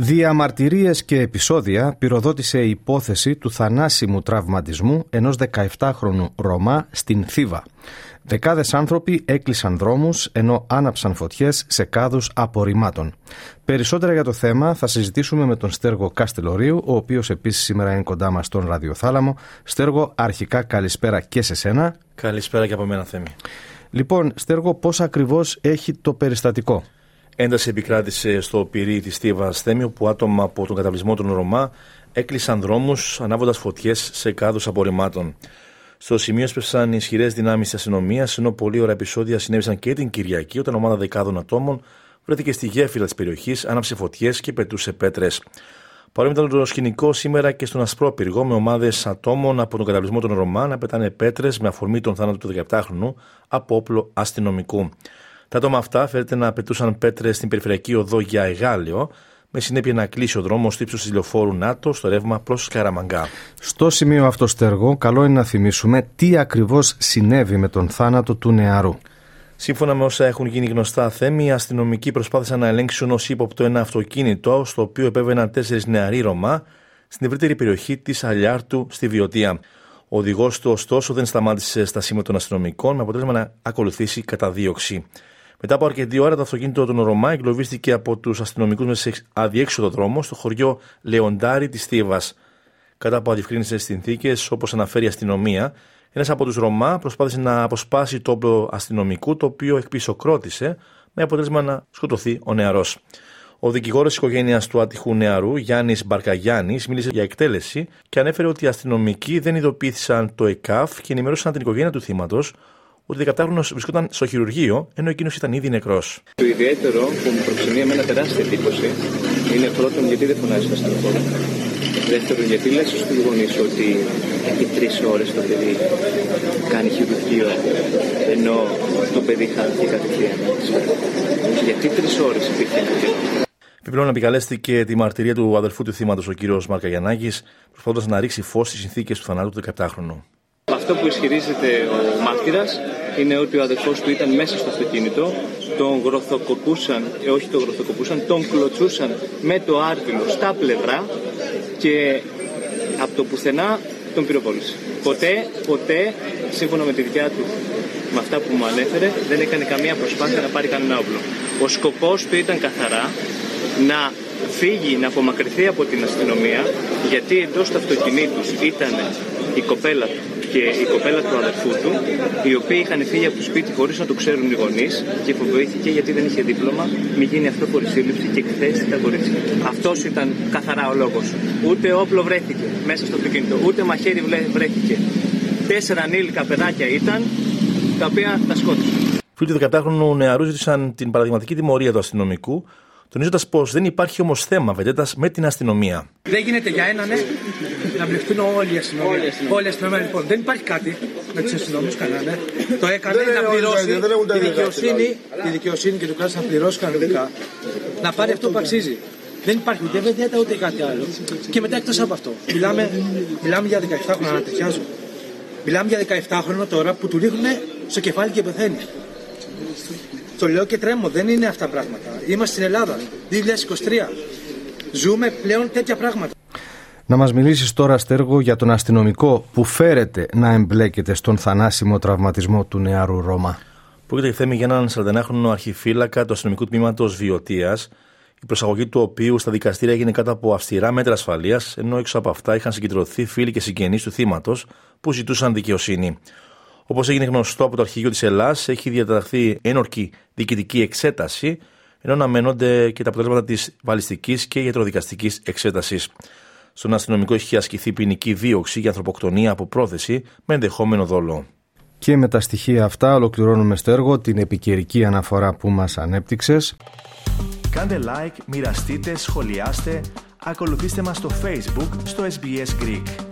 Διαμαρτυρίες και επεισόδια πυροδότησε η υπόθεση του θανάσιμου τραυματισμού ενός 17χρονου Ρωμά στην Θήβα. Δεκάδες άνθρωποι έκλεισαν δρόμους ενώ άναψαν φωτιές σε κάδους απορριμμάτων. Περισσότερα για το θέμα θα συζητήσουμε με τον Στέργο Καστελορίου, ο οποίος επίσης σήμερα είναι κοντά μας στον Ραδιοθάλαμο. Στέργο, αρχικά καλησπέρα και σε σένα. Καλησπέρα και από μένα, Θέμη. Λοιπόν, Στέργο, πώς ακριβώς έχει το περιστατικό; Ένταση επικράτησε στο πυρί της Θήβα Θέμη, όπου άτομα από τον καταβλισμό των Ρωμά έκλεισαν δρόμους ανάβοντας φωτιές σε κάδους απορριμμάτων. Στο σημείο έσπευσαν ισχυρές δυνάμεις της αστυνομίας, ενώ πολλή ώρα επεισόδια συνέβησαν και την Κυριακή, όταν ομάδα δεκάδων ατόμων βρέθηκε στη γέφυρα της περιοχής, άναψε φωτιές και πετούσε πέτρες. Παρόμοιο ήταν το σκηνικό σήμερα και στον Ασπρόπυργο, με ομάδες ατόμων από τον καταβλισμό των Ρωμά να πετάνε πέτρες με αφορμή τον θάνατο του 17χρονου από όπλο αστυνομικού. Τα άτομα αυτά φέρεται να πετούσαν πέτρες στην περιφερειακή οδό για Εγάλιο, με συνέπεια να κλείσει ο δρόμος στο ύψος της λεωφόρου ΝΑΤΟ στο ρεύμα προς Καραμαγκά. Στο σημείο αυτό, Στέργο, καλό είναι να θυμίσουμε τι ακριβώς συνέβη με τον θάνατο του νεαρού. Σύμφωνα με όσα έχουν γίνει γνωστά θέμη, οι αστυνομικοί προσπάθησαν να ελέγξουν ως ύποπτο ένα αυτοκίνητο, στο οποίο επέβαιναν τέσσερις νεαροί Ρωμά στην ευρύτερη περιοχή της Αλιάρτου στη Βιωτία. Ο οδηγός του, ωστόσο, δεν σταμάτησε στα σήματα των αστυνομικών, με αποτέλεσμα να ακολουθήσει καταδίωξη. Μετά από αρκετή ώρα, το αυτοκίνητο των Ρωμά εγκλωβίστηκε από τους αστυνομικούς μέσα σε αδιέξοδο δρόμο στο χωριό Λεοντάρι της Θήβας. Κατά από αδιευκρίνηστε συνθήκες, όπως αναφέρει η αστυνομία, ένας από τους Ρωμά προσπάθησε να αποσπάσει το όπλο αστυνομικού, το οποίο εκπισοκρότησε, με αποτέλεσμα να σκοτωθεί ο νεαρός. Ο δικηγόρος της οικογένειας του άτυχου νεαρού, Γιάννης Μπαρκαγιάννης, μίλησε για εκτέλεση και ανέφερε ότι οι αστυνομικοί δεν ειδοποίησαν το ΕΚΑΦ και ενημέρωσαν την οικογένεια του θύματος ότι 17χρονο βρισκόταν στο χειρουργείο, ενώ εκείνος ήταν ήδη νεκρός. Το ιδιαίτερο που μου προξενεί εμένα τεράστια εντύπωση είναι πρώτον γιατί δεν φωνάζει στο αστυνομικό. Δεύτερον, γιατί λες στους γονείς ότι έχει τρεις ώρες το παιδί κάνει χειρουργείο, ενώ το παιδί χάθηκε κατευθείαν. Γιατί τρεις ώρες υπήρχε Επιπλέον, επικαλέστηκε τη μαρτυρία του αδερφού του θύματος, ο κύριος Μαρκαγιανάκη, προσπαθώντας να ρίξει φως στις συνθήκες του θανάτου του 17χρονου. Αυτό που ισχυρίζεται ο μάρτυρας είναι ότι ο αδερφό του ήταν μέσα στο αυτοκίνητο, τον γροθοκοπούσαν, ε, όχι τον γροθοκοπούσαν, τον κλωτσούσαν με το άρτιλο στα πλευρά και από το πουθενά τον πυροβόλησε. Ποτέ, ποτέ, σύμφωνα με τη δικιά του, με αυτά που μου ανέφερε, δεν έκανε καμία προσπάθεια να πάρει κανένα όπλο. Ο σκοπός του ήταν καθαρά να φύγει, να απομακρυνθεί από την αστυνομία, γιατί εντός του αυτοκινήτου ήταν η κοπέλα του και η κοπέλα του αδερφού του, οι οποίοι είχαν φύγει από το σπίτι χωρίς να το ξέρουν οι γονείς και φοβήθηκε γιατί δεν είχε δίπλωμα, μη γίνει αυτό χωρίς σύλληψη και εκθέσει τα κορίτσια. Αυτός ήταν καθαρά ο λόγος. Ούτε όπλο βρέθηκε μέσα στο αυτοκίνητο, ούτε μαχαίρι βρέθηκε. Τέσσερα ανήλικα παιδάκια ήταν, τα οποία τα σκότωσαν. Φίλοι του 17χρονου νεαρού ζήτησαν την παραδειγματική τιμωρία του αστυνομικού, τονίζοντας πως δεν υπάρχει όμως θέμα βεντέτας με την αστυνομία. Δεν γίνεται για έναν ναι, να μπλεχτούν όλοι οι αστυνομικοί. Όλοι οι αστυνομικοί. Λοιπόν, δεν υπάρχει κάτι με τους αστυνομικού κανένα. Το έκανε να πληρώσει τη δικαιοσύνη, τη δικαιοσύνη και του κράτου να πληρώσει κανονικά. Να πάρει αυτό που αξίζει. Δεν υπάρχει ούτε βεντέτα ούτε κάτι άλλο. Και μετά εκτός από αυτό, μιλάμε, μιλάμε για 17 χρόνια να ταιριάζουν. Μιλάμε για 17 χρόνια τώρα που του ρίχνουν στο κεφάλι και πεθαίνει. Το λέω και τρέμω, δεν είναι αυτά πράγματα. Είμαστε στην Ελλάδα, 2023. Ζούμε πλέον τέτοια πράγματα. Να μας μιλήσεις τώρα, Στέργο, για τον αστυνομικό που φέρεται να εμπλέκεται στον θανάσιμο τραυματισμό του νεαρού Ρώμα. Πρόκειται θέμα για έναν 49χρονο αρχιφύλακα του αστυνομικού τμήματος Βιωτίας, η προσαγωγή του οποίου στα δικαστήρια έγινε κάτω από αυστηρά μέτρα ασφαλείας, ενώ έξω από αυτά είχαν συγκεντρωθεί φίλοι και συγγενείς του θύματος που ζητούσαν δικαιοσύνη. Όπως έγινε γνωστό από το αρχηγείο της Ελλάδα, έχει διαταχθεί ένορκη διοικητική εξέταση, ενώ αναμένονται και τα αποτελέσματα της βαλιστικής και ιατροδικαστικής εξέτασης. Στον αστυνομικό έχει ασκηθεί ποινική δίωξη για ανθρωποκτονία από πρόθεση με ενδεχόμενο δόλο. Και με τα στοιχεία αυτά ολοκληρώνουμε στέργο την επικαιρική αναφορά που μας ανέπτυξες. Κάντε like, μοιραστείτε, σχολιάστε, ακολουθήστε μας στο Facebook στο SBS Greek.